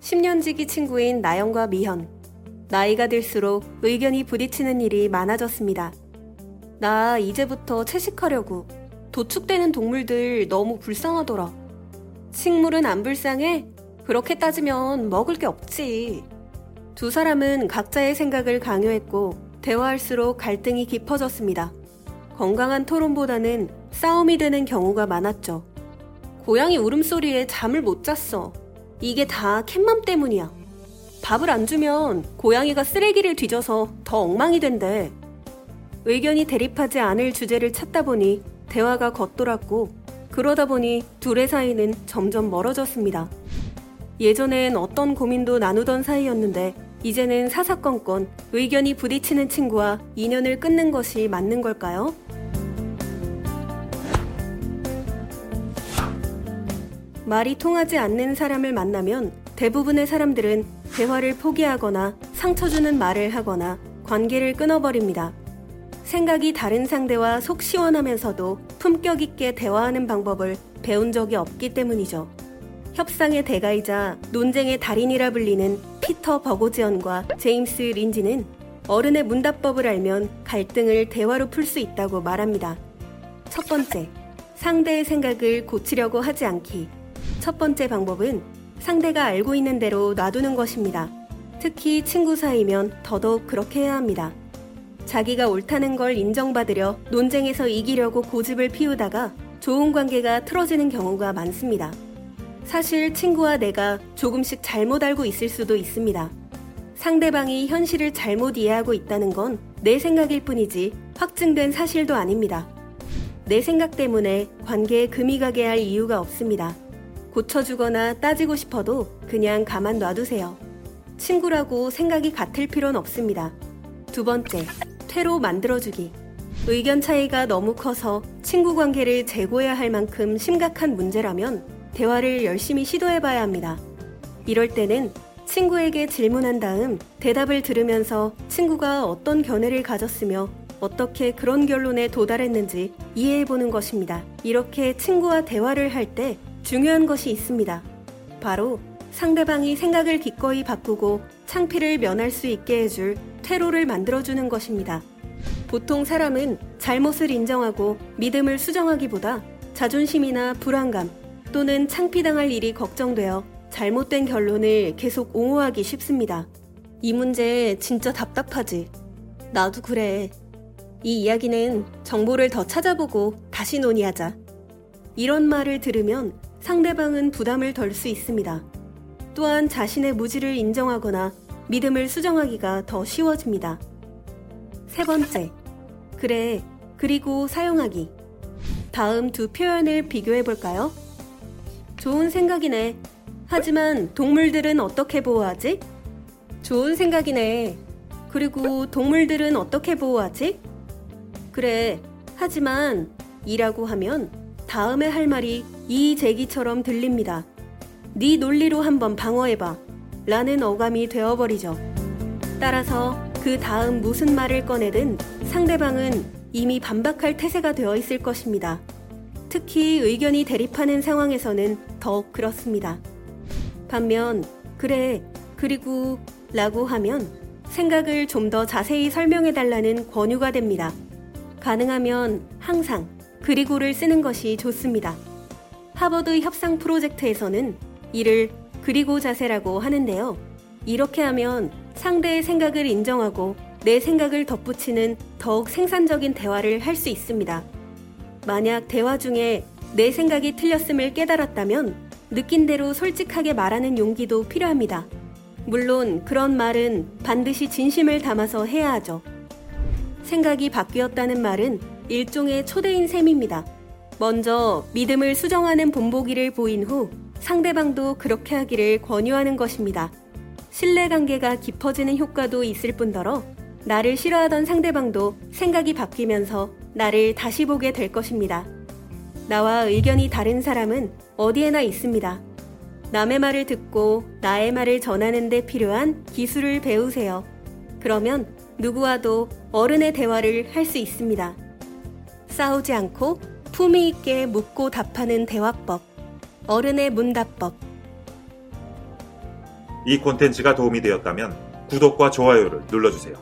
10년지기 친구인 나영과 미현. 나이가 들수록 의견이 부딪히는 일이 많아졌습니다. 나 이제부터 채식하려고. 도축되는 동물들 너무 불쌍하더라. 식물은 안 불쌍해? 그렇게 따지면 먹을 게 없지. 두 사람은 각자의 생각을 강요했고, 대화할수록 갈등이 깊어졌습니다. 건강한 토론보다는 싸움이 되는 경우가 많았죠. 고양이 울음소리에 잠을 못 잤어. 이게 다 캣맘 때문이야. 밥을 안 주면 고양이가 쓰레기를 뒤져서 더 엉망이 된대. 의견이 대립하지 않을 주제를 찾다 보니 대화가 겉돌았고 그러다 보니 둘의 사이는 점점 멀어졌습니다. 예전엔 어떤 고민도 나누던 사이였는데 이제는 사사건건 의견이 부딪히는 친구와 인연을 끊는 것이 맞는 걸까요? 말이 통하지 않는 사람을 만나면 대부분의 사람들은 대화를 포기하거나 상처 주는 말을 하거나 관계를 끊어버립니다. 생각이 다른 상대와 속 시원하면서도 품격 있게 대화하는 방법을 배운 적이 없기 때문이죠. 협상의 대가이자 논쟁의 달인이라 불리는 피터 버고지언과 제임스 린지는 어른의 문답법을 알면 갈등을 대화로 풀 수 있다고 말합니다. 첫 번째, 상대의 생각을 고치려고 하지 않기. 첫 번째 방법은 상대가 알고 있는 대로 놔두는 것입니다. 특히 친구 사이면 더더욱 그렇게 해야 합니다. 자기가 옳다는 걸 인정받으려 논쟁에서 이기려고 고집을 피우다가 좋은 관계가 틀어지는 경우가 많습니다. 사실 친구와 내가 조금씩 잘못 알고 있을 수도 있습니다. 상대방이 현실을 잘못 이해하고 있다는 건 내 생각일 뿐이지 확증된 사실도 아닙니다. 내 생각 때문에 관계에 금이 가게 할 이유가 없습니다. 고쳐주거나 따지고 싶어도 그냥 가만 놔두세요. 친구라고 생각이 같을 필요는 없습니다. 두 번째, 퇴로 만들어주기. 의견 차이가 너무 커서 친구 관계를 재고해야 할 만큼 심각한 문제라면 대화를 열심히 시도해봐야 합니다. 이럴 때는 친구에게 질문한 다음 대답을 들으면서 친구가 어떤 견해를 가졌으며 어떻게 그런 결론에 도달했는지 이해해보는 것입니다. 이렇게 친구와 대화를 할 때 중요한 것이 있습니다. 바로 상대방이 생각을 기꺼이 바꾸고 창피를 면할 수 있게 해줄 퇴로를 만들어주는 것입니다. 보통 사람은 잘못을 인정하고 믿음을 수정하기보다 자존심이나 불안감 또는 창피당할 일이 걱정되어 잘못된 결론을 계속 옹호하기 쉽습니다. 이 문제 진짜 답답하지. 나도 그래. 이 이야기는 정보를 더 찾아보고 다시 논의하자. 이런 말을 들으면 상대방은 부담을 덜 수 있습니다. 또한 자신의 무지를 인정하거나 믿음을 수정하기가 더 쉬워집니다. 세 번째, 그래, 그리고 사용하기. 다음 두 표현을 비교해 볼까요? 좋은 생각이네. 하지만 동물들은 어떻게 보호하지? 좋은 생각이네. 그리고 동물들은 어떻게 보호하지? 그래, 하지만 이라고 하면 다음에 할 말이 이 제기처럼 들립니다. 네 논리로 한번 방어해봐. 라는 어감이 되어버리죠. 따라서 그 다음 무슨 말을 꺼내든 상대방은 이미 반박할 태세가 되어 있을 것입니다. 특히 의견이 대립하는 상황에서는 더욱 그렇습니다. 반면, 그래, 그리고 라고 하면 생각을 좀 더 자세히 설명해 달라는 권유가 됩니다. 가능하면 항상 그리고를 쓰는 것이 좋습니다. 하버드 협상 프로젝트에서는 이를 그리고 자세라고 하는데요. 이렇게 하면 상대의 생각을 인정하고 내 생각을 덧붙이는 더욱 생산적인 대화를 할 수 있습니다. 만약 대화 중에 내 생각이 틀렸음을 깨달았다면 느낀 대로 솔직하게 말하는 용기도 필요합니다. 물론 그런 말은 반드시 진심을 담아서 해야 하죠. 생각이 바뀌었다는 말은 일종의 초대인 셈입니다. 먼저 믿음을 수정하는 본보기를 보인 후 상대방도 그렇게 하기를 권유하는 것입니다. 신뢰관계가 깊어지는 효과도 있을 뿐더러 나를 싫어하던 상대방도 생각이 바뀌면서 나를 다시 보게 될 것입니다. 나와 의견이 다른 사람은 어디에나 있습니다. 남의 말을 듣고 나의 말을 전하는 데 필요한 기술을 배우세요. 그러면 누구와도 어른의 대화를 할 수 있습니다. 싸우지 않고 품위 있게 묻고 답하는 대화법. 어른의 문답법. 이 콘텐츠가 도움이 되었다면 구독과 좋아요를 눌러주세요.